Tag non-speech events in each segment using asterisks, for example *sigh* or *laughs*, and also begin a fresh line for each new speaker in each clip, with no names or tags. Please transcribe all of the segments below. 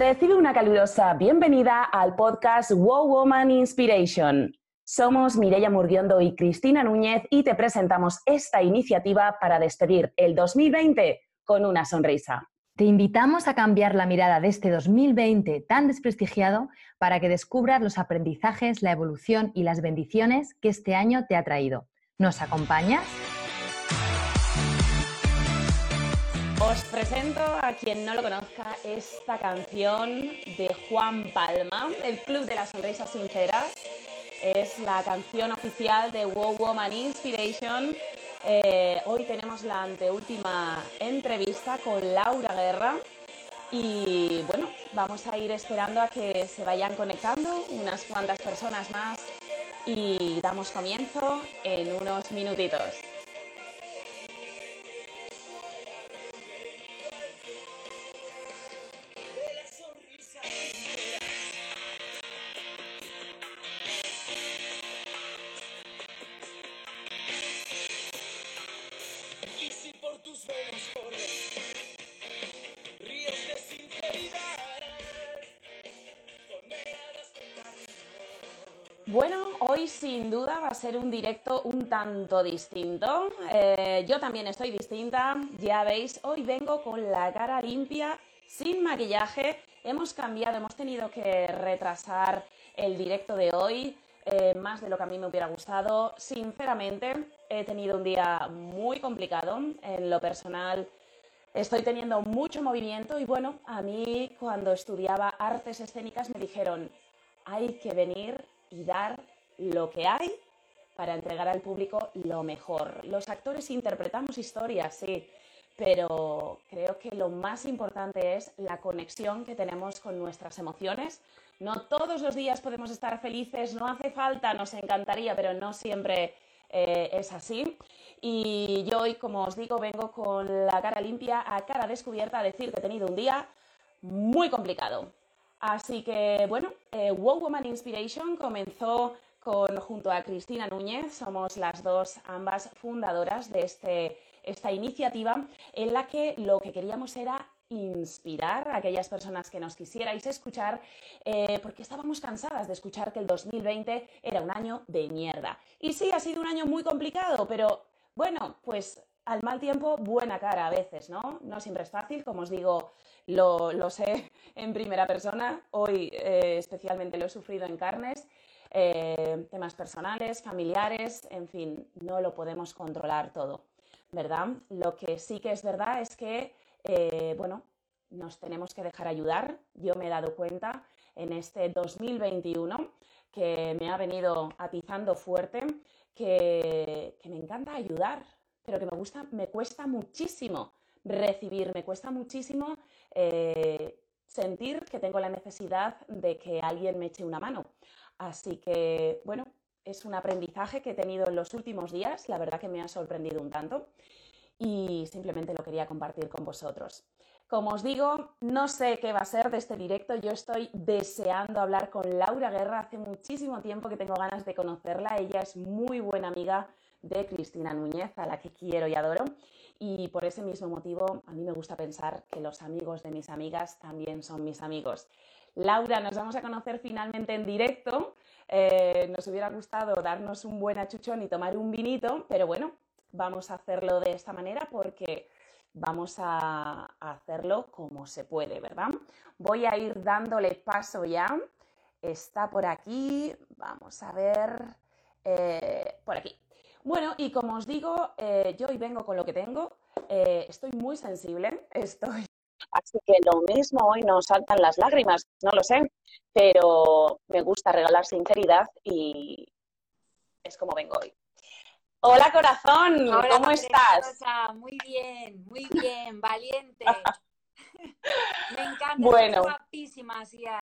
Recibe una calurosa bienvenida al podcast Wow Woman Inspiration. Somos Mireia Murguiondo y Cristina Núñez y te presentamos esta iniciativa para despedir el 2020 con una sonrisa.
Te invitamos a cambiar la mirada de este 2020 tan desprestigiado para que descubras los aprendizajes, la evolución y las bendiciones que este año te ha traído. ¿Nos acompañas?
Os presento a quien no lo conozca esta canción de Juan Palma, el Club de las Sonrisas Sinceras. Es la canción oficial de Wow Woman Inspiration. Eh, hoy tenemos la anteúltima entrevista con Laura Guerra y bueno, vamos a ir esperando a que se vayan conectando unas cuantas personas más y damos comienzo en unos minutitos. Sin duda va a ser un directo un tanto distinto. Eh, yo también estoy distinta, ya veis, hoy vengo con la cara limpia, sin maquillaje. Hemos cambiado, hemos tenido que retrasar el directo de hoy, eh, más de lo que a mí me hubiera gustado. Sinceramente, he tenido un día muy complicado en lo personal. Estoy teniendo mucho movimiento y bueno, a mí cuando estudiaba artes escénicas me dijeron, hay que venir y dar lo que hay para entregar al público lo mejor. Los actores interpretamos historias, sí, pero creo que lo más importante es la conexión que tenemos con nuestras emociones. No todos los días podemos estar felices, no hace falta, nos encantaría, pero no siempre eh, es así. Y yo hoy, como os digo, vengo con la cara limpia, a cara descubierta, a decir que he tenido un día muy complicado. Así que, bueno, eh, Woman Inspiration comenzó con, junto a Cristina Núñez, somos las dos ambas fundadoras de este, esta iniciativa en la que lo que queríamos era inspirar a aquellas personas que nos quisierais escuchar, eh, porque estábamos cansadas de escuchar que el 2020 era un año de mierda. Y sí, ha sido un año muy complicado, pero bueno, pues al mal tiempo, buena cara a veces, ¿no? No siempre es fácil, como os digo, lo, sé en primera persona, hoy eh, especialmente lo he sufrido en carnes, eh, temas personales, familiares, en fin, no lo podemos controlar todo, ¿verdad? Lo que sí que es verdad es que, eh, bueno, nos tenemos que dejar ayudar. Yo me he dado cuenta en este 2021 que me ha venido atizando fuerte, que, me encanta ayudar, pero que me gusta, me cuesta muchísimo recibir, me cuesta muchísimo eh, sentir que tengo la necesidad de que alguien me eche una mano. Así que, bueno, es un aprendizaje que he tenido en los últimos días, la verdad que me ha sorprendido un tanto y simplemente lo quería compartir con vosotros. Como os digo, no sé qué va a ser de este directo. Yo estoy deseando hablar con Laura Guerra. Hace muchísimo tiempo que tengo ganas de conocerla. Ella es muy buena amiga de Cristina Núñez, a la que quiero y adoro. Y por ese mismo motivo, a mí me gusta pensar que los amigos de mis amigas también son mis amigos. Laura, nos vamos a conocer finalmente en directo. Eh, nos hubiera gustado darnos un buen achuchón y tomar un vinito, pero bueno, vamos a hacerlo de esta manera porque vamos a hacerlo como se puede, ¿verdad? Voy a ir dándole paso ya. Está por aquí, vamos a ver, eh, por aquí. Bueno, y como os digo, eh, yo hoy vengo con lo que tengo, estoy muy sensible, *laughs* estoy... Así que lo mismo hoy nos saltan las lágrimas, no lo sé, pero me gusta regalar sinceridad y es como vengo hoy. Hola corazón, ¿cómo estás?
Muy bien, muy bien, valiente. *laughs* me encanta,
bueno.
guapísima así a,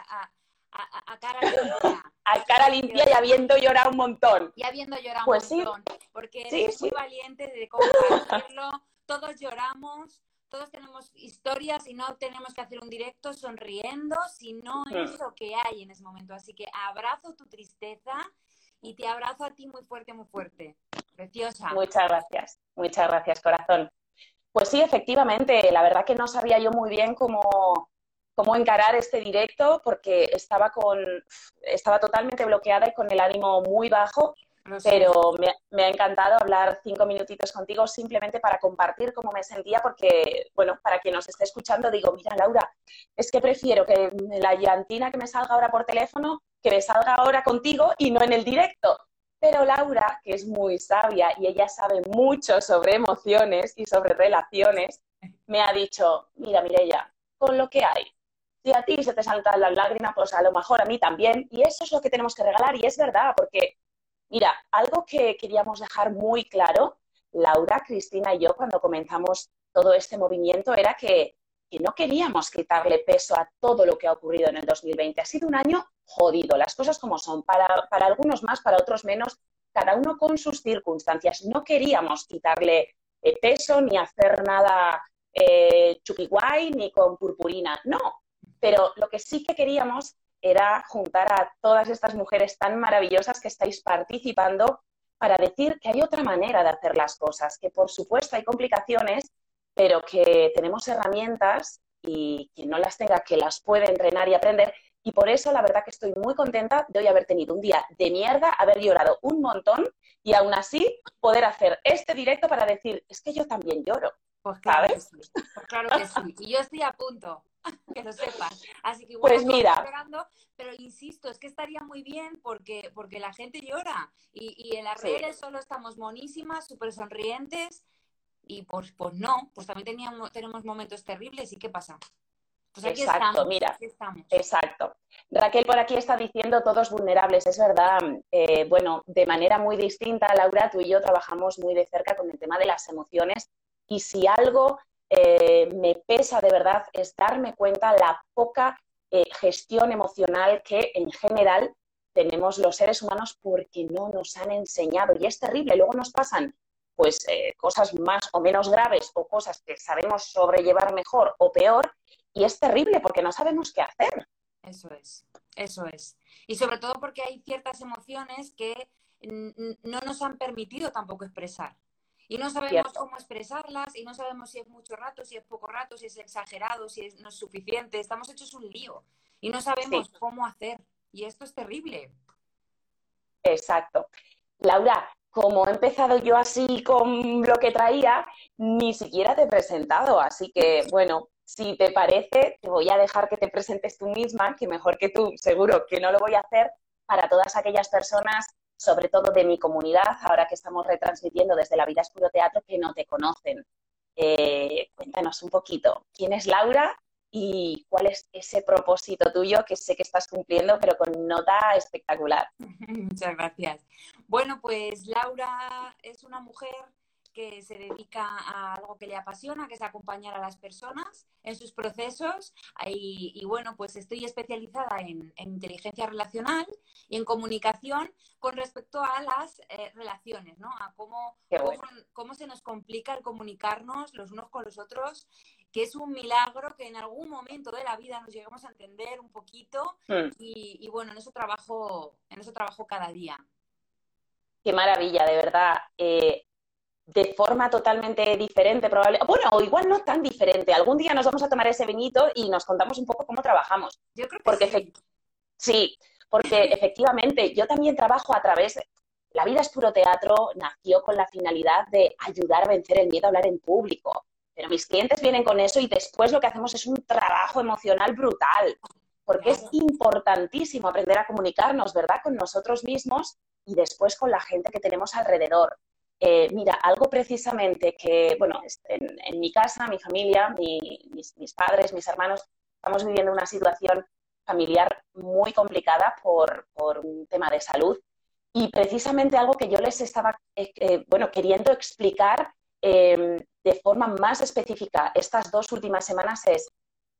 a, cara limpia.
A cara limpia y habiendo llorado un montón.
Y habiendo llorado
pues
un montón. Porque eres muy valiente de compartirlo. *laughs* Todos lloramos, todos tenemos historias y no tenemos que hacer un directo sonriendo, sino mm. eso que hay en ese momento. Así que abrazo tu tristeza y te abrazo a ti muy fuerte, muy fuerte. Preciosa.
Muchas gracias, muchas gracias, corazón. Pues sí, efectivamente, la verdad que no sabía yo muy bien cómo, cómo encarar este directo porque estaba, con, estaba totalmente bloqueada y con el ánimo muy bajo, pero me, ha encantado hablar cinco minutitos contigo simplemente para compartir cómo me sentía porque, bueno, para quien nos esté escuchando digo, mira Laura, es que prefiero que la llantina que me salga ahora por teléfono, que me salga ahora contigo y no en el directo. Pero Laura, que es muy sabia y ella sabe mucho sobre emociones y sobre relaciones, me ha dicho, mira Mireia, con lo que hay, si a ti se te saltan las lágrimas, pues a lo mejor a mí también. Y eso es lo que tenemos que regalar y es verdad, porque, mira, algo que queríamos dejar muy claro, Laura, Cristina y yo, cuando comenzamos todo este movimiento, era que, no queríamos quitarle peso a todo lo que ha ocurrido en el 2020. Ha sido un año jodido, las cosas como son, para, para algunos más, para otros menos, cada uno con sus circunstancias. No queríamos quitarle eh, peso ni hacer nada eh, guay ni con purpurina, no, pero lo que sí que queríamos era juntar a todas estas mujeres tan maravillosas que estáis participando para decir que hay otra manera de hacer las cosas, que por supuesto hay complicaciones, pero que tenemos herramientas y quien no las tenga, que las puede entrenar y aprender. Y por eso la verdad que estoy muy contenta de hoy haber tenido un día de mierda, haber llorado un montón y aún así poder hacer este directo para decir, es que yo también lloro.
Pues claro ¿sabes? Que sí. Pues claro que sí. Y yo estoy a punto. *laughs* que lo sepas. Así que
bueno, pues mira.
pero insisto, es que estaría muy bien porque, porque la gente llora y, y en las redes solo estamos monísimas, súper sonrientes y pues, pues no, pues también teníamos, tenemos momentos terribles y ¿qué pasa?
Pues exacto, mira, exacto. Raquel por aquí está diciendo todos vulnerables, es verdad. Eh, bueno, de manera muy distinta, Laura, tú y yo trabajamos muy de cerca con el tema de las emociones y si algo eh, me pesa de verdad es darme cuenta la poca eh, gestión emocional que en general tenemos los seres humanos porque no nos han enseñado y es terrible. Luego nos pasan pues eh, cosas más o menos graves o cosas que sabemos sobrellevar mejor o peor y es terrible porque no sabemos qué hacer.
Eso es, eso es. Y sobre todo porque hay ciertas emociones que no nos han permitido tampoco expresar y no sabemos cómo expresarlas y no sabemos si es mucho rato, si es poco rato, si es exagerado, si es, no es suficiente. Estamos hechos un lío y no sabemos cómo hacer. Y esto es terrible.
Exacto. Laura, como he empezado yo así con lo que traía, ni siquiera te he presentado. Así que, bueno, si te parece, te voy a dejar que te presentes tú misma, que mejor que tú, seguro que no lo voy a hacer, para todas aquellas personas sobre todo de mi comunidad, ahora que estamos retransmitiendo desde la vida Escuro Teatro, que no te conocen. Eh, cuéntanos un poquito, ¿quién es Laura y cuál es ese propósito tuyo que sé que estás cumpliendo, pero con nota espectacular? *laughs*
Muchas gracias. Bueno, pues Laura es una mujer que se dedica a algo que le apasiona, que es acompañar a las personas en sus procesos. Y, bueno, pues estoy especializada en, inteligencia relacional y en comunicación con respecto a las eh, relaciones, ¿no? A cómo, cómo, se nos complica el comunicarnos los unos con los otros que es un milagro que en algún momento de la vida nos lleguemos a entender un poquito hmm. y, bueno, en eso trabajo, en eso trabajo cada día.
Qué maravilla, de verdad. Eh, de forma totalmente diferente, probablemente. Bueno, o igual no tan diferente. Algún día nos vamos a tomar ese vinito y nos contamos un poco cómo trabajamos.
Yo creo que
porque sí. porque *laughs* efectivamente yo también trabajo a través. La vida es puro teatro, nació con la finalidad de ayudar a vencer el miedo a hablar en público. Pero mis clientes vienen con eso y después lo que hacemos es un trabajo emocional brutal. Porque es importantísimo aprender a comunicarnos, ¿verdad? Con nosotros mismos y después con la gente que tenemos alrededor. Eh, mira, algo precisamente que, bueno, en, mi casa, mi familia, mis, padres, mis hermanos, estamos viviendo una situación familiar muy complicada por, un tema de salud. Y precisamente algo que yo les estaba, eh, eh, bueno, queriendo explicar em, de forma más específica estas dos últimas semanas es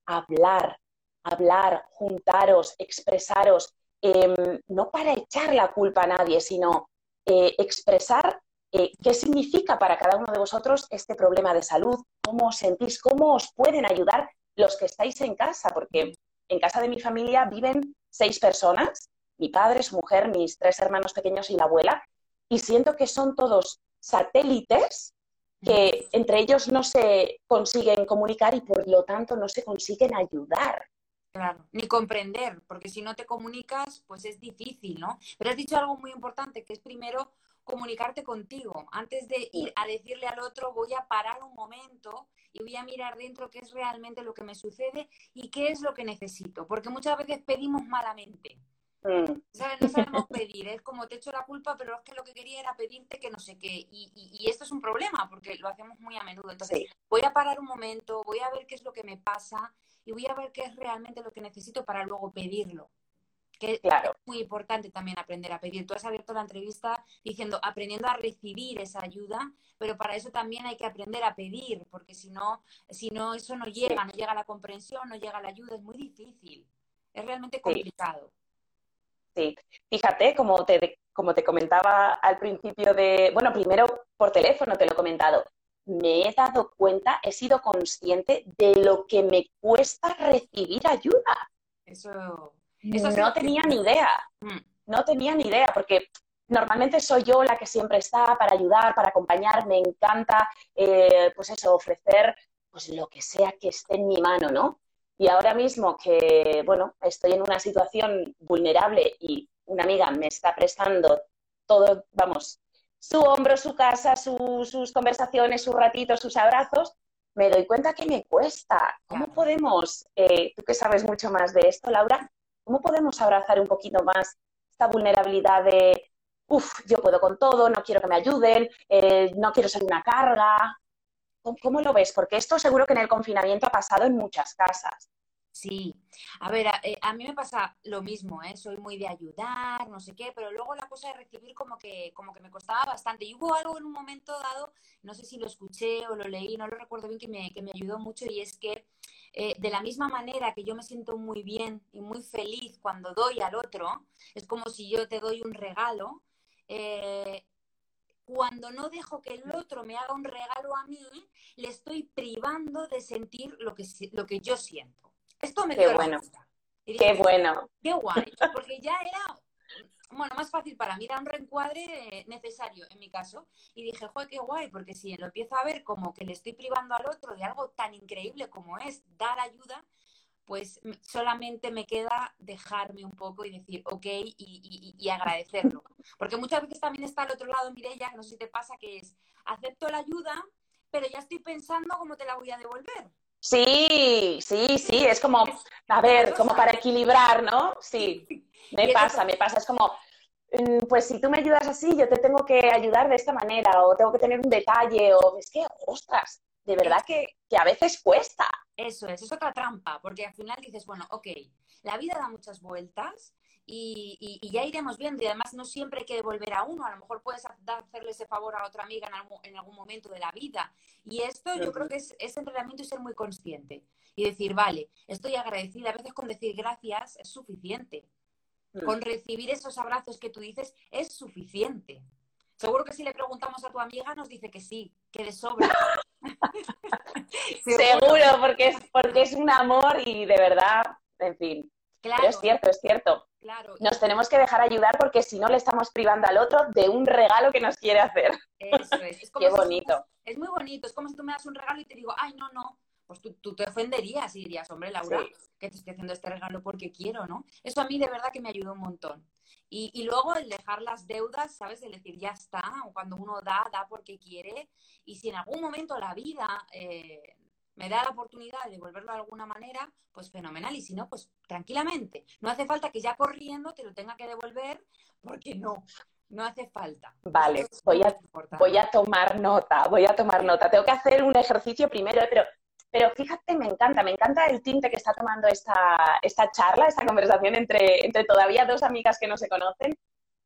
hablar, hablar, juntaros, expresaros, em, no para echar la culpa a nadie, sino expresar eh, ¿Qué significa para cada uno de vosotros este problema de salud? ¿Cómo os sentís? ¿Cómo os pueden ayudar los que estáis en casa? Porque en casa de mi familia viven seis personas, mi padre, su mujer, mis tres hermanos pequeños y la abuela, y siento que son todos satélites que entre ellos no se consiguen comunicar y por lo tanto no se consiguen ayudar.
Claro, ni comprender, porque si no te comunicas, pues es difícil, ¿no? Pero has dicho algo muy importante, que es primero comunicarte contigo. Antes de ir a decirle al otro, voy a parar un momento y voy a mirar dentro qué es realmente lo que me sucede y qué es lo que necesito. Porque muchas veces pedimos malamente. Mm. No sabemos *laughs* pedir, es como te echo la culpa, pero es que lo que quería era pedirte que no sé qué. Y, esto es un problema porque lo hacemos muy a menudo. Entonces, voy a parar un momento, voy a ver qué es lo que me pasa y voy a ver qué es realmente lo que necesito para luego pedirlo. Que claro. es muy importante también aprender a pedir. Tú has abierto la entrevista diciendo aprendiendo a recibir esa ayuda, pero para eso también hay que aprender a pedir, porque si no, si no eso no llega, no llega la comprensión, no llega la ayuda, es muy difícil. Es realmente complicado.
Sí, fíjate, como te, como te comentaba al principio de, bueno, primero por teléfono te lo he comentado, me he dado cuenta, he sido consciente de lo que me cuesta recibir ayuda.
Eso,
eso no tenía ni idea, mm. no tenía ni idea, porque normalmente soy yo la que siempre está para ayudar, para acompañar, me encanta, eh, pues eso, ofrecer pues lo que sea que esté en mi mano, ¿no? Y ahora mismo que, bueno, estoy en una situación vulnerable y una amiga me está prestando todo, vamos, su hombro, su casa, sus conversaciones, sus ratitos, sus abrazos, me doy cuenta que me cuesta. ¿Cómo podemos, eh, tú que sabes mucho más de esto, Laura, cómo podemos abrazar un poquito más esta vulnerabilidad de, uff, yo puedo con todo, no quiero que me ayuden, eh, no quiero ser una carga? ¿Cómo, lo ves? Porque esto seguro que en el confinamiento ha pasado en muchas casas.
Sí, a ver, a, eh, mí me pasa lo mismo, ¿eh? soy muy de ayudar, no sé qué, pero luego la cosa de recibir como que, como que me costaba bastante. Y hubo algo en un momento dado, no sé si lo escuché o lo leí, no lo recuerdo bien, que me, que me ayudó mucho y es que eh, de la misma manera que yo me siento muy bien y muy feliz cuando doy al otro, es como si yo te doy un regalo, eh, cuando no dejo que el otro me haga un regalo a mí, le estoy privando de sentir lo que, lo que yo siento. Esto me
Qué bueno. Qué bueno.
Qué guay. Porque ya era, bueno, más fácil para mí, era un reencuadre necesario en mi caso. Y dije, joder, qué guay, porque si lo empiezo a ver como que le estoy privando al otro de algo tan increíble como es dar ayuda, pues solamente me queda dejarme un poco y decir, ok, y, agradecerlo. Porque muchas veces también está al otro lado, Mireia, no sé si te pasa, que es, acepto la ayuda, pero ya estoy pensando cómo te la voy a devolver.
Sí, sí, sí, es como, a ver, como para equilibrar, ¿no? Sí, *laughs* me pasa, me pasa, es como, mm, pues si tú me ayudas así, yo te tengo que ayudar de esta manera, o tengo que tener un detalle, o es que, ostras, de verdad que, a veces cuesta.
Eso es, es otra trampa, porque al final dices, bueno, ok, la vida da muchas vueltas y, ya iremos viendo. Y además no siempre hay que devolver a uno, a lo mejor puedes hacerle ese favor a otra amiga en algún, momento de la vida. Y esto yo creo que es, es, entrenamiento y ser muy consciente. Y decir, vale, estoy agradecida. A veces con decir gracias es suficiente. Con recibir esos abrazos que tú dices es suficiente. Seguro que si le preguntamos a tu amiga nos dice que sí, que de sobra. *laughs*
Seguro, porque es, porque es un amor y de verdad, en fin. Claro. Pero es cierto, es cierto. Claro. Nos tenemos que dejar ayudar porque si no le estamos privando al otro de un regalo que nos quiere hacer.
Eso es. es *laughs*
Qué bonito.
es muy bonito. Es como si tú me das un regalo y te digo, ay, no, no. Pues tú, te ofenderías y dirías, hombre, Laura, que te estoy haciendo este regalo porque quiero, ¿no? Eso a mí de verdad que me ayudó un montón. Y, luego el dejar las deudas, ¿sabes? El decir, ya está, cuando uno da, da porque quiere. Y si en algún momento la vida eh, me da la oportunidad de devolverlo de alguna manera, pues fenomenal. Y si no, pues tranquilamente. No hace falta que ya corriendo te lo tenga que devolver, porque no, no hace falta.
Vale, voy a, voy a tomar nota, voy a tomar nota. Tengo que hacer un ejercicio primero, pero pero fíjate, me encanta, me encanta el tinte que está tomando esta, esta charla, esta conversación entre, entre todavía dos amigas que no se conocen,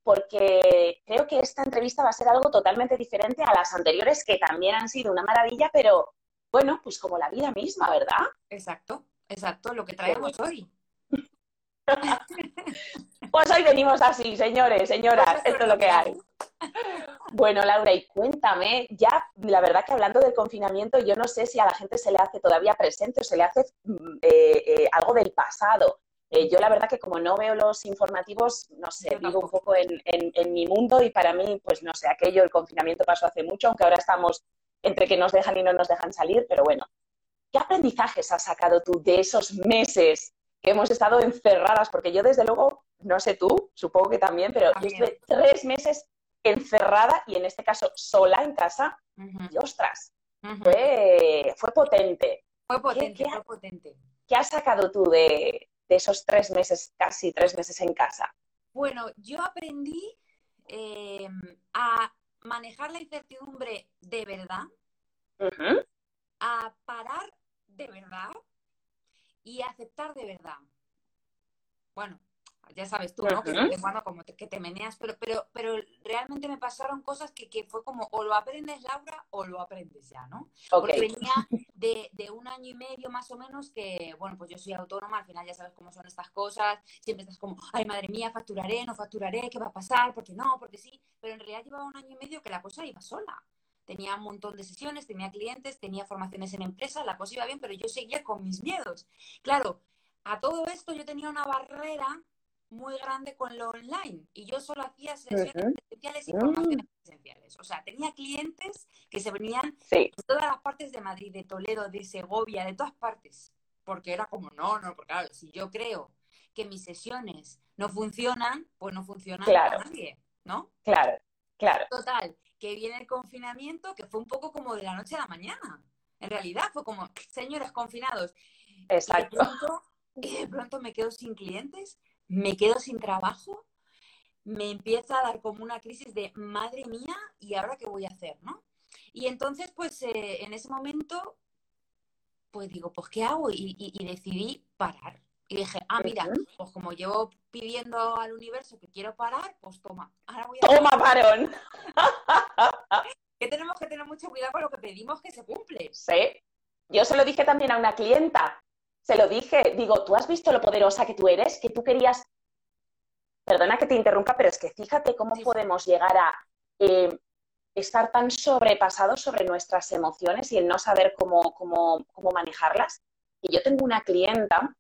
porque creo que esta entrevista va a ser algo totalmente diferente a las anteriores, que también han sido una maravilla, pero bueno, pues como la vida misma, ¿verdad?
Exacto, exacto, lo que traemos hoy. *laughs*
pues hoy venimos así, señores, señoras, esto es lo que hay. Bueno, Laura, y cuéntame, ya la verdad que hablando del confinamiento, yo no sé si a la gente se le hace todavía presente o se le hace mm, eh, eh, algo del pasado. Eh, yo la verdad que como no veo los informativos, no sé, vivo un poco en, en, mi mundo y para mí, pues no sé, aquello, el confinamiento pasó hace mucho, aunque ahora estamos entre que nos dejan y no nos dejan salir, pero bueno, ¿qué aprendizajes has sacado tú de esos meses que hemos estado encerradas, porque yo desde luego, no sé tú, supongo que también, pero yo estuve tres meses encerrada y en este caso sola en casa. Y ostras, fue, fue potente.
Fue potente, fue potente.
¿Qué has sacado tú de, esos tres meses, casi tres meses en casa?
Bueno, yo aprendí eh, a manejar la incertidumbre de verdad, a parar de verdad y aceptar de verdad. Bueno, ya sabes tú, ¿no? Que, como que te meneas, pero, pero, pero realmente me pasaron cosas que, fue como, o lo aprendes, Laura, o lo aprendes ya, ¿no? Porque venía de, de, un año y medio más o menos que, bueno, pues yo soy autónoma, al final ya sabes cómo son estas cosas, siempre estás como, ay, madre mía, facturaré, no facturaré, ¿qué va a pasar? Porque no, porque sí, pero en realidad llevaba un año y medio que la cosa iba sola. Tenía un montón de sesiones, tenía clientes, tenía formaciones en empresas, la cosa iba bien, pero yo seguía con mis miedos. Claro, a todo esto yo tenía una barrera muy grande con lo online y yo solo hacía sesiones presenciales y formaciones mm. presenciales. O sea, tenía clientes que se venían de todas las partes de Madrid, de Toledo, de Segovia, de todas partes. Porque era como, no, no, porque claro, si yo creo que mis sesiones no funcionan, pues no funcionan
claro.
para nadie, ¿no?
Claro, claro.
Total, que viene el confinamiento, que fue un poco como de la noche a la mañana. En realidad fue como, señores confinados.
Exacto.
y de pronto me quedo sin clientes, me quedo sin trabajo, me empieza a dar como una crisis de madre mía, ¿y ahora qué voy a hacer? ¿no? Y entonces, pues eh, en ese momento, pues digo, pues ¿qué hago? Y, decidí parar. Y dije, ah, mira, pues como llevo pidiendo al universo que quiero parar, pues toma. Ahora voy a
toma, parón.
que tenemos que tener mucho cuidado con lo que pedimos que se cumple.
Sí. Yo se lo dije también a una clienta se lo dije, digo, ¿tú has visto lo poderosa que tú eres? Que tú querías, perdona que te interrumpa, pero es que fíjate cómo podemos llegar a eh, estar tan sobrepasados sobre nuestras emociones y el no saber cómo, cómo, cómo manejarlas. Y yo tengo una clienta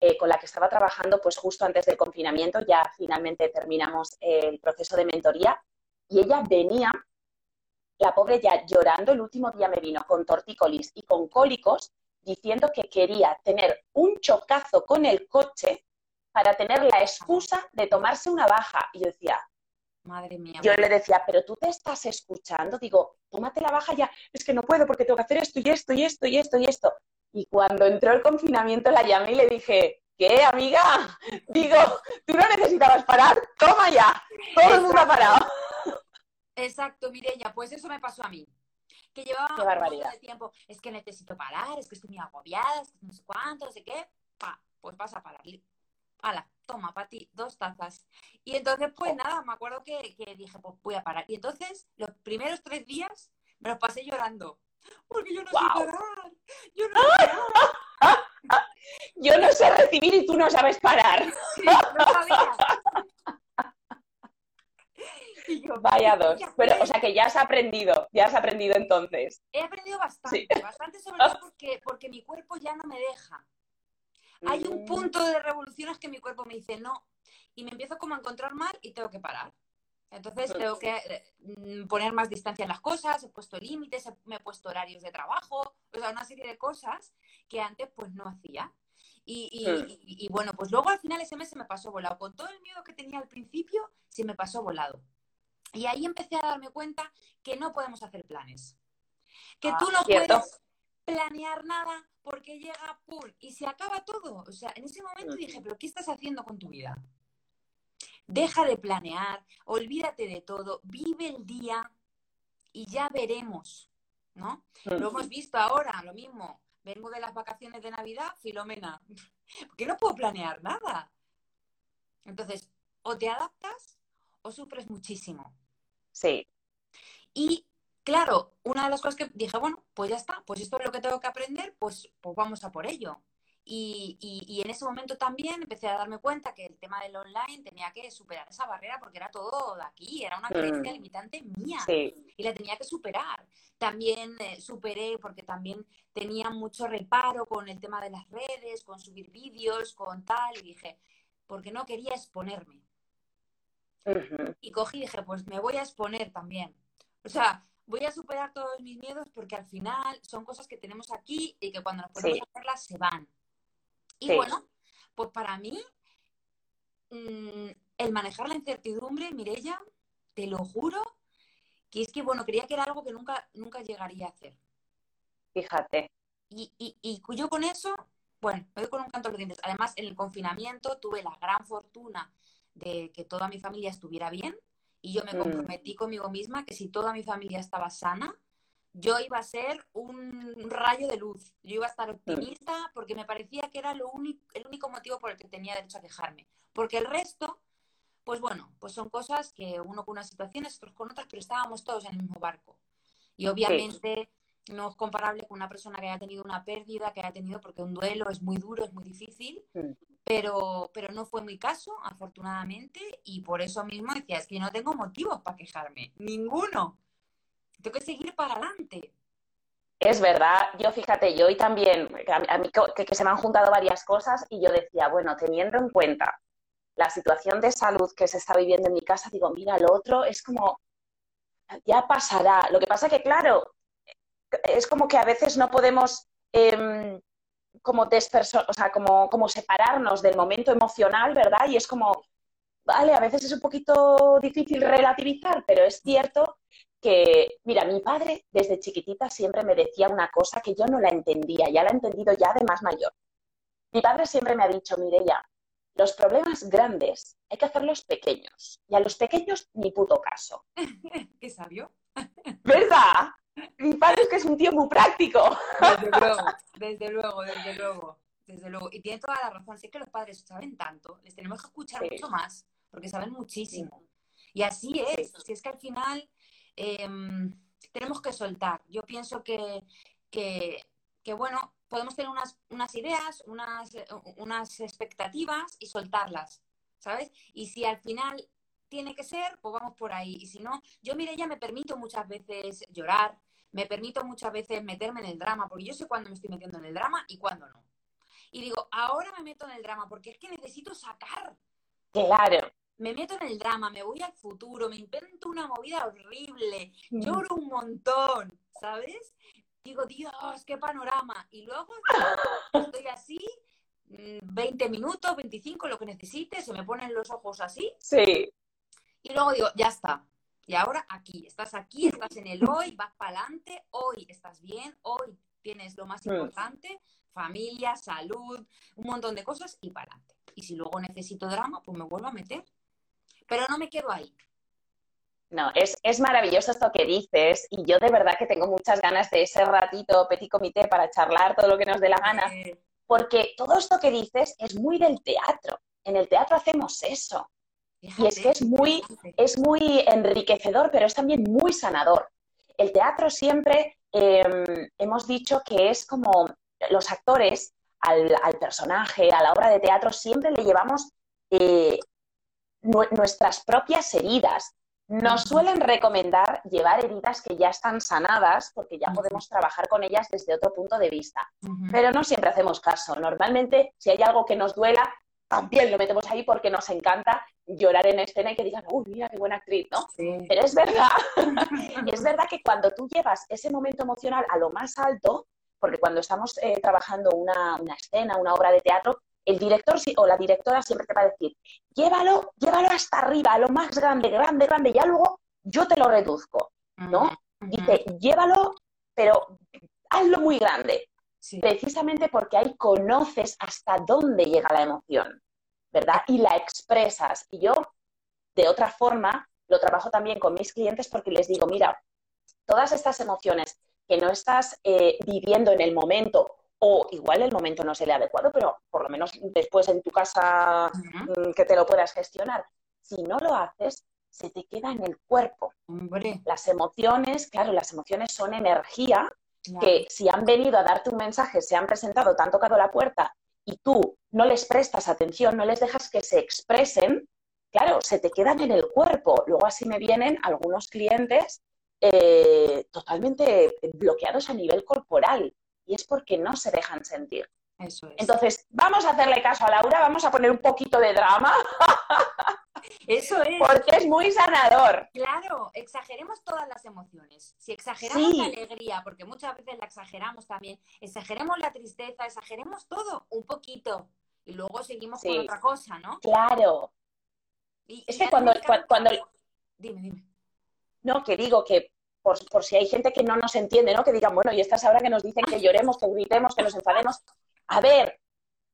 eh, con la que estaba trabajando pues justo antes del confinamiento, ya finalmente terminamos el proceso de mentoría, y ella venía, la pobre ya llorando, el último día me vino con tortícolis y con cólicos, diciendo que quería tener un chocazo con el coche para tener la excusa de tomarse una baja. Y yo decía,
Madre mía.
Yo le decía, pero tú te estás escuchando. Digo, tómate la baja ya. Es que no puedo porque tengo que hacer esto y esto y esto y esto y esto. Y cuando entró el confinamiento la llamé y le dije, ¿qué, amiga? *laughs* Digo, tú no necesitabas parar. Toma ya. Todo el mundo ha parado.
Exacto, Mireya. Pues eso me pasó a mí que llevaba un de tiempo, es que necesito parar, es que estoy muy agobiada, es que no sé cuánto, no sé qué, pa, pues vas a parar. Hala, toma, para ti, dos tazas. Y entonces, pues nada, me acuerdo que, dije, pues voy a parar. Y entonces, los primeros tres días me los pasé llorando. Porque yo no sé parar. Yo no sé *laughs* parar.
yo no sé recibir y tú no sabes parar. *laughs*
no sabía.
Vaya dos. Pero, o sea que ya has aprendido, ya has aprendido entonces.
He aprendido bastante, bastante sobre *laughs* todo porque, porque mi cuerpo ya no me deja. Hay un mm. punto de revoluciones que mi cuerpo me dice no, y me empiezo como a encontrar mal y tengo que parar. Entonces tengo que eh, poner más distancia en las cosas, he puesto límites, me he puesto horarios de trabajo, o sea, una serie de cosas que antes pues no hacía. Y, y, bueno, pues luego al final ese mes se me pasó volado. Con todo el miedo que tenía al principio, se me pasó volado. Y ahí empecé a darme cuenta que no podemos hacer planes. Que tú no ah, puedes planear nada porque llega, pum, y se acaba todo. O sea, en ese momento dije, pero ¿qué estás haciendo con tu vida? Deja de planear, olvídate de todo, vive el día y ya veremos, ¿no? Lo hemos visto ahora, lo mismo. Vengo de las vacaciones de Navidad, Filomena, *laughs* porque no puedo planear nada. Entonces, o te adaptas o sufres muchísimo.
Sí.
Y claro, una de las cosas que dije, bueno, pues ya está, pues esto es lo que tengo que aprender, pues, pues vamos a por ello. Y, y, en ese momento también empecé a darme cuenta que el tema del online tenía que superar esa barrera porque era todo de aquí, era una creencia mm. limitante mía y la tenía que superar. También eh, superé porque también tenía mucho reparo con el tema de las redes, con subir vídeos, con tal, y dije, porque no quería exponerme. Y cogí y dije, pues me voy a exponer también. O sea, voy a superar todos mis miedos porque al final son cosas que tenemos aquí y que cuando nos ponemos a hacerlas se van. Y bueno, Pues para mí, mm, el manejar la incertidumbre, Mirella, te lo juro, que es que, bueno, creía que era algo que nunca, nunca llegaría a hacer.
Fíjate.
Y, y, y yo con eso, bueno, me doy con un canto a los dientes. Además, en el confinamiento tuve la gran fortuna de que toda mi familia estuviera bien y yo me mm. comprometí conmigo misma que si toda mi familia estaba sana, yo iba a ser un rayo de luz. Yo iba a estar optimista porque me parecía que era lo único, el único motivo por el que tenía derecho a quejarme. Porque el resto, pues bueno, pues son cosas que uno con unas situaciones, otros con otras, pero estábamos todos en el mismo barco. Y obviamente no es comparable con una persona que haya tenido una pérdida, que haya tenido, porque un duelo es muy duro, es muy difícil, pero, pero no fue mi caso, afortunadamente, y por eso mismo decía, es que no tengo motivos para quejarme, ninguno. Tengo que seguir para adelante.
Es verdad, yo fíjate, yo hoy también, a mí que, se me han juntado varias cosas y yo decía, bueno, teniendo en cuenta la situación de salud que se está viviendo en mi casa, digo, mira, lo otro es como, ya pasará. Lo que pasa que, claro, es como que a veces no podemos em, como, o sea, como, como separarnos del momento emocional, ¿verdad? Y es como, vale, a veces es un poquito difícil relativizar, pero es cierto que, mira, mi padre desde chiquitita siempre me decía una cosa que yo no la entendía, ya la he entendido ya de más mayor. Mi padre siempre me ha dicho, Mireya, los problemas grandes hay que hacerlos pequeños y a los pequeños ni puto caso. *laughs*
Qué sabio.
¿Verdad? Mi padre es que es un tío muy práctico.
Desde luego, desde luego, desde luego. Desde luego. Y tiene toda la razón. Si es que los padres saben tanto, les tenemos que escuchar mucho más, porque saben muchísimo. Y así es. Si es que al final Em, tenemos que soltar. Yo pienso que, bueno, podemos tener unas, unas ideas, unas, unas expectativas y soltarlas, ¿sabes? Y si al final tiene que ser, pues vamos por ahí. Y si no, yo, mire, ya me permito muchas veces llorar, me permito muchas veces meterme en el drama, porque yo sé cuándo me estoy metiendo en el drama y cuándo no. Y digo, ahora me meto en el drama porque es que necesito sacar.
Claro
me meto en el drama, me voy al futuro, me invento una movida horrible, mm. lloro un montón, ¿sabes? Digo, Dios, qué panorama. Y luego *laughs* estoy así, 20 mm, minutos, 25, lo que necesite, se me ponen los ojos así.
Sí.
Y luego digo, ya está. Y ahora aquí, estás aquí, estás en el hoy, vas para adelante, hoy estás bien, hoy tienes lo más importante, familia, salud, un montón de cosas y para adelante. Y si luego necesito drama, pues me vuelvo a meter pero no me quedo ahí.
No, es, es, maravilloso esto que dices y yo de verdad que tengo muchas ganas de ese ratito petit comité para charlar todo lo que nos dé la gana, porque todo esto que dices es muy del teatro. En el teatro hacemos eso. Y es que es muy, es muy enriquecedor, pero es también muy sanador. El teatro siempre em, hemos dicho que es como los actores al, al, personaje, a la obra de teatro, siempre le llevamos eh, nuestras propias heridas. Nos suelen recomendar llevar heridas que ya están sanadas porque ya podemos trabajar con ellas desde otro punto de vista. Pero no siempre hacemos caso. Normalmente, si hay algo que nos duela, también lo metemos ahí porque nos encanta llorar en escena y que digan, uy, mira qué buena actriz, ¿no? Pero es verdad, *laughs* es verdad que cuando tú llevas ese momento emocional a lo más alto, porque cuando estamos eh, trabajando una, una escena, una obra de teatro, el director o la directora siempre te va a decir, llévalo, llévalo hasta arriba, a lo más grande, grande, grande, ya luego yo te lo reduzco, ¿no? Dice, llévalo, pero hazlo muy grande. Precisamente porque ahí conoces hasta dónde llega la emoción, ¿verdad? Y la expresas. Y yo, de otra forma, lo trabajo también con mis clientes porque les digo, mira, todas estas emociones que no estás eh, viviendo en el momento o igual el momento no es el adecuado, pero por lo menos después en tu casa mm, que te lo puedas gestionar. Si no lo haces, se te queda en el cuerpo. Las emociones, claro, las emociones son energía que si han venido a darte un mensaje, se han presentado, te han tocado la puerta y tú no les prestas atención, no les dejas que se expresen, claro, se te quedan en el cuerpo. Luego así me vienen algunos clientes eh, totalmente bloqueados a nivel corporal y es porque no se dejan sentir.
Eso es.
Entonces, vamos a hacerle caso a Laura, vamos a poner un poquito de drama. *laughs*
Eso es.
Porque es muy sanador.
Claro, exageremos todas las emociones. Si exageramos la alegría, porque muchas veces la exageramos también, exageremos la tristeza, exageremos todo un poquito. y luego seguimos con otra cosa, ¿no?
Claro.
Y,
es que cuando, cuando,
Dime, dime.
No, que digo que por, por, si hay gente que no nos entiende, ¿no? Que digan, bueno, y estas ahora que nos dicen que lloremos, que gritemos, que nos enfademos. A ver,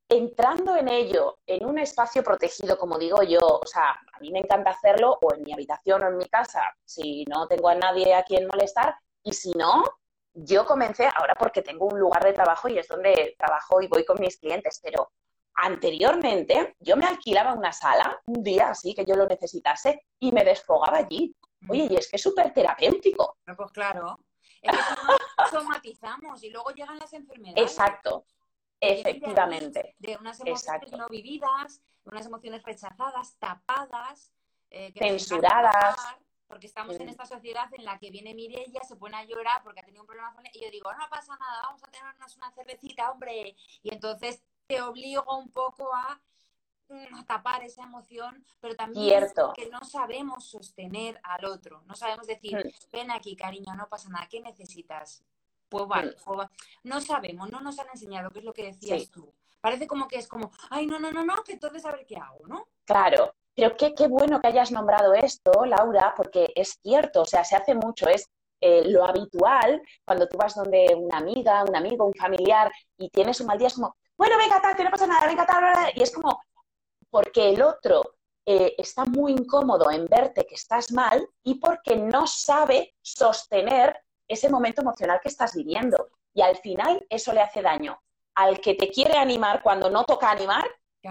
entrando en ello, en un espacio protegido, como digo yo, o sea, a mí me encanta hacerlo o en mi habitación o en mi casa, si no tengo a nadie a quien molestar, y si no, yo comencé ahora porque tengo un lugar de trabajo y es donde trabajo y voy con mis clientes, pero anteriormente yo me alquilaba una sala un día así que yo lo necesitase y me desfogaba allí. Oye, y es que es súper terapéutico.
Pues claro, es que somatizamos y luego llegan las enfermedades.
Exacto. Efectivamente.
De, unas emociones no vividas, unas emociones rechazadas, tapadas,
eh, censuradas.
porque estamos en esta sociedad en la que viene Mirella, se pone a llorar porque ha tenido un problema con él, y yo digo, no pasa nada, vamos a tenernos una cervecita, hombre. Y entonces te obligo un poco a, mm, tapar esa emoción, pero también que no sabemos sostener al otro, no sabemos decir, mm. ven aquí, cariño, no pasa nada, ¿qué necesitas? Pues vale, pues no sabemos, no nos han enseñado, qué es lo que decías tú. Parece como que es como, ay, no, no, no, no, que entonces a ver qué hago, ¿no?
Claro, pero qué, qué bueno que hayas nombrado esto, Laura, porque es cierto, o sea, se hace mucho, es eh, lo habitual cuando tú vas donde una amiga, un amigo, un familiar y tienes un mal día, es como, bueno, venga, tal, que no pasa nada, venga, tal, y es como, porque el otro eh, está muy incómodo en verte que estás mal y porque no sabe sostener ese momento emocional que estás viviendo. Y al final eso le hace daño al que te quiere animar cuando no toca animar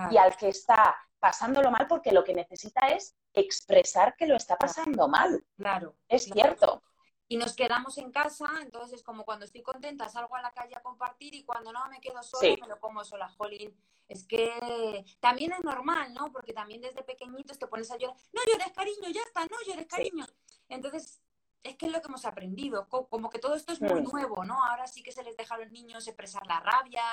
y al que está pasándolo mal porque lo que necesita es expresar que lo está pasando mal.
Claro.
Es cierto.
Y nos quedamos en casa, entonces como cuando estoy contenta salgo a la calle a compartir y cuando no me quedo sola me lo como sola, jolín. Es que también es normal, ¿no? Porque también desde pequeñitos te pones a llorar, no llores cariño, ya está, no llores cariño. Entonces es que es lo que hemos aprendido, como que todo esto es muy nuevo, ¿no? Ahora sí que se les deja a los niños expresar la rabia.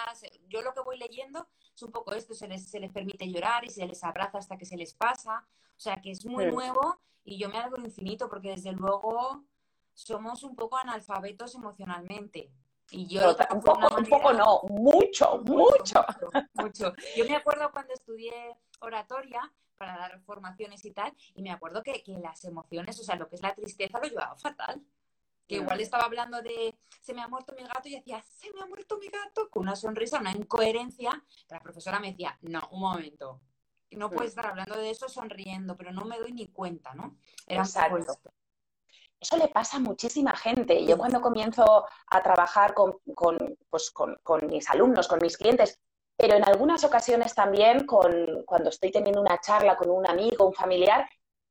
Yo lo que voy leyendo es un poco esto, se les, se les permite llorar y se les abraza hasta que se les pasa. O sea, que es muy nuevo y yo me alegro infinito porque desde luego somos un poco analfabetos emocionalmente. Y yo
un, poco, un poco no, mucho, mucho,
mucho. Yo me acuerdo cuando estudié oratoria, para dar formaciones y tal, y me acuerdo que, las emociones, o sea, lo que es la tristeza lo llevaba fatal. Que igual estaba hablando de se me ha muerto mi gato y decía, se me ha muerto mi gato, con una sonrisa, una incoherencia. La profesora me decía, no, un momento, no puedes estar hablando de eso sonriendo, pero no me doy ni cuenta, ¿no?
Era Exacto. Eso le pasa a muchísima gente. Yo cuando comienzo a trabajar con, pues con, con mis alumnos, con mis clientes, pero en algunas ocasiones también con, cuando estoy teniendo una charla con un amigo, un familiar,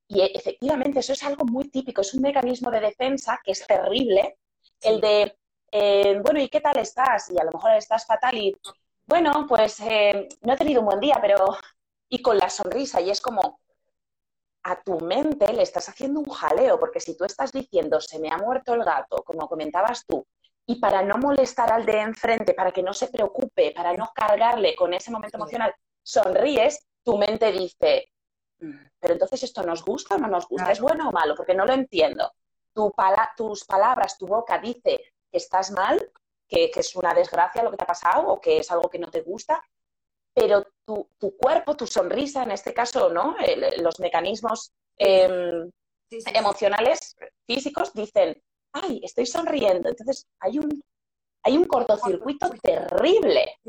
y efectivamente eso es algo muy típico, es un mecanismo de defensa que es terrible, el de, eh, bueno, ¿y qué tal estás? Y a lo mejor estás fatal y, bueno, pues eh, no he tenido un buen día, pero, y con la sonrisa, y es como, a tu mente le estás haciendo un jaleo, porque si tú estás diciendo, se me ha muerto el gato, como comentabas tú, y para no molestar al de enfrente, para que no se preocupe, para no cargarle con ese momento emocional, sonríes, tu mente dice, mm, pero entonces esto nos gusta o no nos gusta, es bueno o malo, porque no lo entiendo. Tu tus palabras, tu boca dice que estás mal, que, es una desgracia lo que te ha pasado o que es algo que no te gusta, pero tu, cuerpo, tu sonrisa, en este caso, ¿no? los mecanismos em, emocionales, físicos, dicen, ay, estoy sonriendo. Entonces hay un, hay un cortocircuito terrible.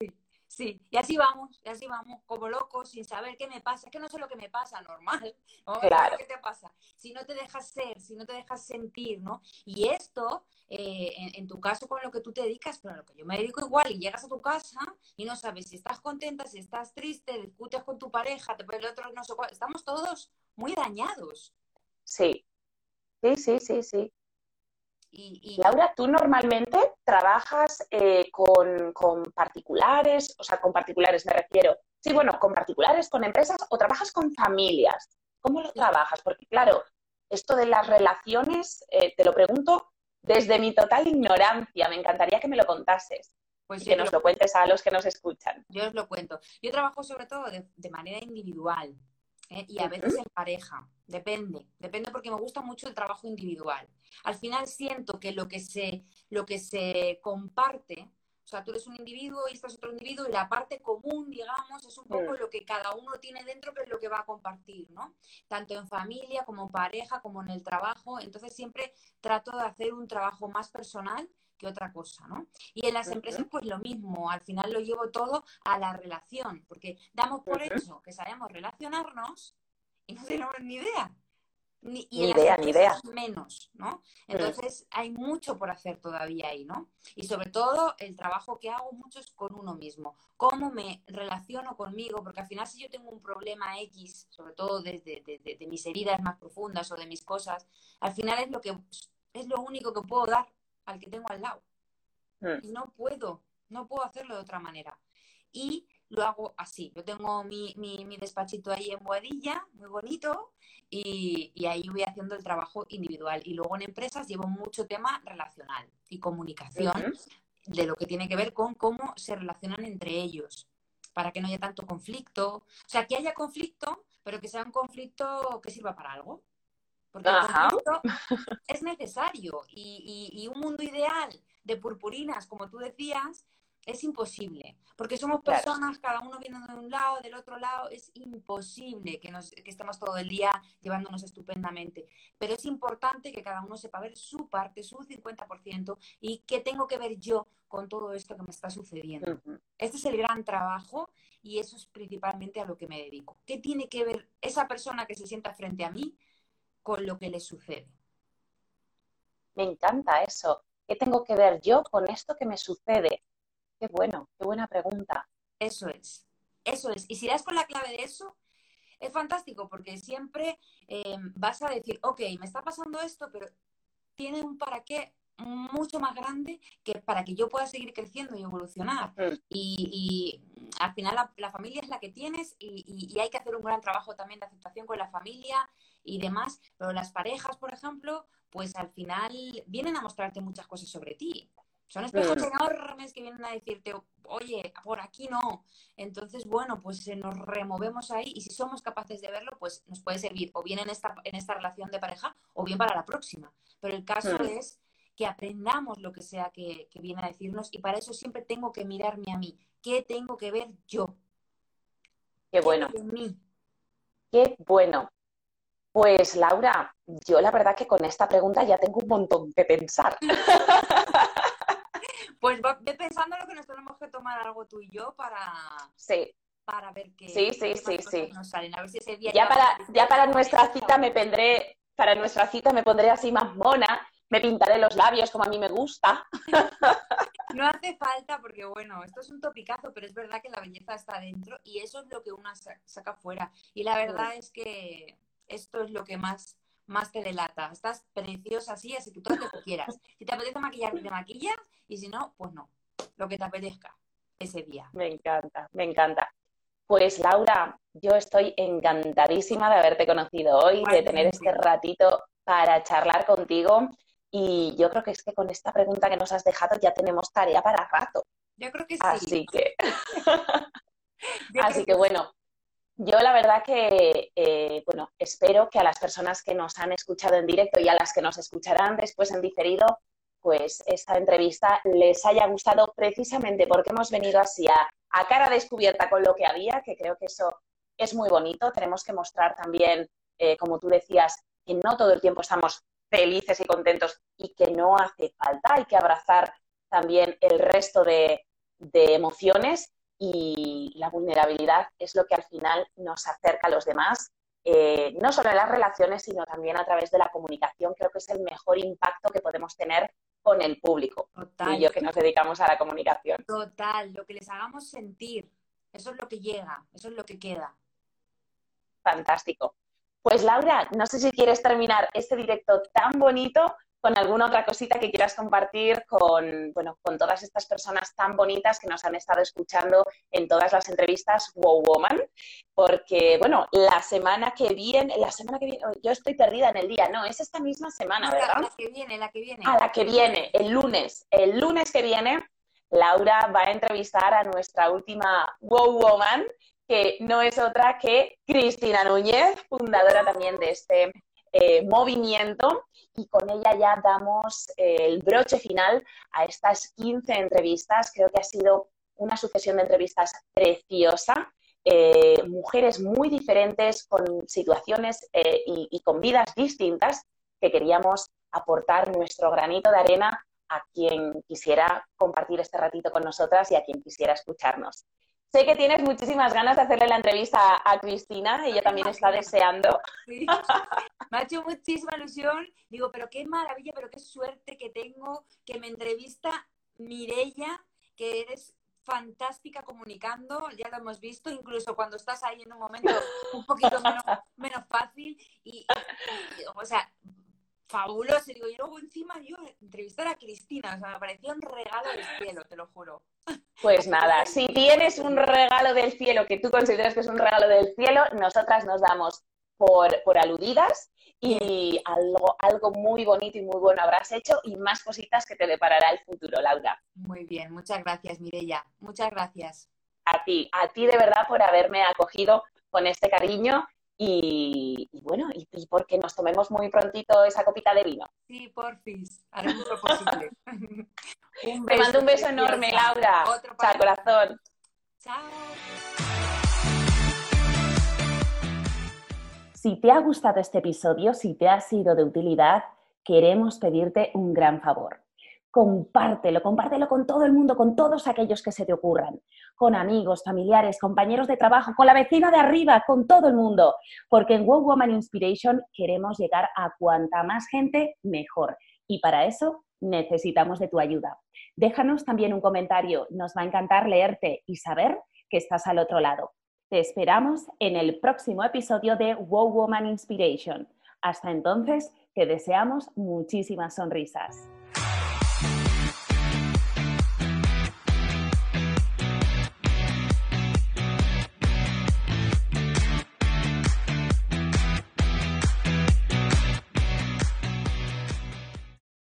Sí, y así vamos, y así vamos, como locos, sin saber qué me pasa. Es que no sé lo que me pasa, normal. *laughs*
Claro.
¿Qué te pasa? Si no te dejas ser, si no te dejas sentir, ¿no? Y esto, eh, en, tu caso, con lo que tú te dedicas, pero a lo que yo me dedico igual, y llegas a tu casa y no sabes si estás contenta, si estás triste, discutes con tu pareja, te el otro, no sé cuál. Estamos todos muy dañados.
Sí, sí, sí, sí, sí. Y, Laura, ¿tú normalmente trabajas eh, con, particulares? O sea, con particulares me refiero. Sí, bueno, con particulares, con empresas o trabajas con familias. ¿Cómo lo trabajas? Porque claro, esto de las relaciones, eh, te lo pregunto desde mi total ignorancia. Me encantaría que me lo contases. Pues y que nos lo, cuentes a los que nos escuchan.
Yo os lo cuento. Yo trabajo sobre todo de manera individual. ¿Eh? y a veces en pareja, depende, depende porque me gusta mucho el trabajo individual. Al final siento que lo que se, lo que se comparte O sea, tú eres un individuo y estás otro individuo y la parte común, digamos, es un poco lo que cada uno tiene dentro, que es lo que va a compartir, ¿no? Tanto en familia como en pareja, como en el trabajo. Entonces siempre trato de hacer un trabajo más personal que otra cosa, ¿no? Y en las empresas, pues lo mismo. Al final lo llevo todo a la relación, porque damos por hecho que sabemos relacionarnos y no tenemos ni idea. Ni, y
Ni idea, ni idea.
menos, ¿no? Entonces hay mucho por hacer todavía ahí, ¿no? Y sobre todo el trabajo que hago mucho es con uno mismo. Cómo me relaciono conmigo, porque al final si yo tengo un problema X, sobre todo desde de, de- de mis heridas más profundas o de mis cosas, al final es lo que es lo único que puedo dar al que tengo al lado.
Mm.
Y no puedo, no puedo hacerlo de otra manera. Y lo hago así. Yo tengo mi, mi, mi despachito ahí en Boadilla, muy bonito, y, y ahí voy haciendo el trabajo individual. Y luego en empresas llevo mucho tema relacional y comunicación de lo que tiene que ver con cómo se relacionan entre ellos, para que no haya tanto conflicto. O sea, que haya conflicto, pero que sea un conflicto que sirva para algo. Porque el conflicto es necesario y, y- y un mundo ideal de purpurinas, como tú decías, es imposible. Porque somos
Claro.
personas, cada uno viene de un lado, del otro lado, es imposible que, nos, que estemos todo el día llevándonos estupendamente. Pero es importante que cada uno sepa ver su parte, su 50%, y qué tengo que ver yo con todo esto que me está sucediendo. Este es el gran trabajo y eso es principalmente a lo que me dedico. ¿Qué tiene que ver esa persona que se sienta frente a mí con lo que le sucede?
Me encanta eso. ¿Qué tengo que ver yo con esto que me sucede? Qué bueno, qué buena pregunta.
Eso es, eso es. Y si das con la clave de eso, es fantástico porque siempre eh, vas a decir, ok, me está pasando esto, pero tiene un para qué mucho más grande que para que yo pueda seguir creciendo y evolucionar.
Mm.
Y, y al final la, la familia es la que tienes y, y- y hay que hacer un gran trabajo también de aceptación con la familia y demás. Pero las parejas, por ejemplo, pues al final vienen a mostrarte muchas cosas sobre ti. Son espejos enormes que vienen a decirte, oye, por aquí no. Entonces, bueno, pues eh, nos removemos ahí y si somos capaces de verlo, pues nos puede servir o bien en esta, en esta relación de pareja o bien para la próxima. Pero el caso es que aprendamos lo que sea que, que viene a decirnos y para eso siempre tengo que mirarme a mí. ¿Qué tengo que ver yo?
Qué bueno,
mí?
qué bueno. Pues Laura, yo la verdad que con esta pregunta ya tengo un montón que pensar. *laughs*
Pues ve pensando lo que nos tenemos que tomar algo tú y yo para,
Sí,
para ver qué,
Sí, sí,
qué
sí, sí.
nos salen. A ver si ese día
ya para, ya para nuestra cita me pondré, para nuestra cita me pondré así más mona, me pintaré los labios como a mí me gusta.
No hace falta porque, bueno, esto es un topicazo, pero es verdad que la belleza está dentro y eso es lo que una sa- saca fuera. Y la verdad es que esto es lo que más, más te delata. Estás preciosa así, así que todo lo que quieras. Si te apetece maquillarte, te maquillas y si no, pues no. Lo que te apetezca ese día.
Me encanta, me encanta. Pues Laura, yo estoy encantadísima de haberte conocido hoy, de tener este ratito para charlar contigo. Y yo creo que es que con esta pregunta que nos has dejado ya tenemos tarea para rato.
Yo creo que sí.
Así que, *laughs* *laughs* así que bueno, yo la verdad que, eh, bueno, espero que a las personas que nos han escuchado en directo y a las que nos escucharán después en diferido, pues esta entrevista les haya gustado precisamente porque hemos venido así a, cara descubierta con lo que había, que creo que eso es muy bonito. Tenemos que mostrar también, eh, como tú decías, que no todo el tiempo estamos felices y contentos y que no hace falta. Hay que abrazar también el resto de emociones y la vulnerabilidad es lo que al final nos acerca a los demás, eh, no solo en las relaciones, sino también a través de la comunicación. Creo que es el mejor impacto que podemos tener con el público,
Total,
y yo que nos dedicamos a la comunicación.
total. Lo que les hagamos sentir. Eso es lo que llega, eso es lo que queda.
Fantástico. Pues Laura, no sé si quieres terminar este directo tan bonito con alguna otra cosita que quieras compartir con, bueno, con todas estas personas tan bonitas que nos han estado escuchando en todas las entrevistas Wow Woman, porque bueno, la semana que viene, la semana que viene, yo estoy perdida en el día, no, es esta misma semana, ¿verdad?
la que viene, la que viene.
A la que viene, el lunes, el lunes que viene, Laura va a entrevistar a nuestra última Wow Woman, que no es otra que Cristina Núñez, fundadora también de este eh, movimiento y con ella ya damos eh, el broche final a estas 15 entrevistas. Creo que ha sido una sucesión de entrevistas preciosa. Eh, mujeres muy diferentes con situaciones y, y con vidas distintas que queríamos aportar nuestro granito de arena a quien quisiera compartir este ratito con nosotras y a quien quisiera escucharnos. Sé que tienes muchísimas ganas de hacerle la entrevista a Cristina, ella también está deseando.
Sí. *laughs* Me ha hecho muchísima ilusión. Digo, pero qué maravilla, pero qué suerte que tengo que me entrevista Mirella, que eres fantástica comunicando, ya lo hemos visto, incluso cuando estás ahí en un momento un poquito menos, fácil. y, o sea, fabuloso. Y digo, y luego encima yo entrevistar a Cristina, o sea, me pareció un regalo del cielo, te lo juro.
Pues nada, si tienes un regalo del cielo que tú consideras que es un regalo del cielo, nosotras nos damos por, por aludidas y algo, algo muy bonito y muy bueno habrás hecho y más cositas que te deparará el futuro, Laura.
Muy bien, muchas gracias, Mirella. Muchas gracias.
A ti, a ti de verdad por haberme acogido con este cariño y, bueno, y, porque nos tomemos muy prontito esa copita de vino.
Sí, porfis, haremos lo posible. *laughs*
Te mando un beso enorme, Laura. Chao, corazón.
Chao.
Si te ha gustado este episodio, si te ha sido de utilidad, queremos pedirte un gran favor compártelo, compártelo con todo el mundo, con todos aquellos que se te ocurran, con amigos, familiares, compañeros de trabajo, con la vecina de arriba, con todo el mundo, porque en Wow Woman Inspiration queremos llegar a cuanta más gente mejor y para eso necesitamos de tu ayuda. Déjanos también un comentario, nos va a encantar leerte y saber que estás al otro lado. Te esperamos en el próximo episodio de Wow Woman Inspiration. Hasta entonces, te deseamos muchísimas sonrisas.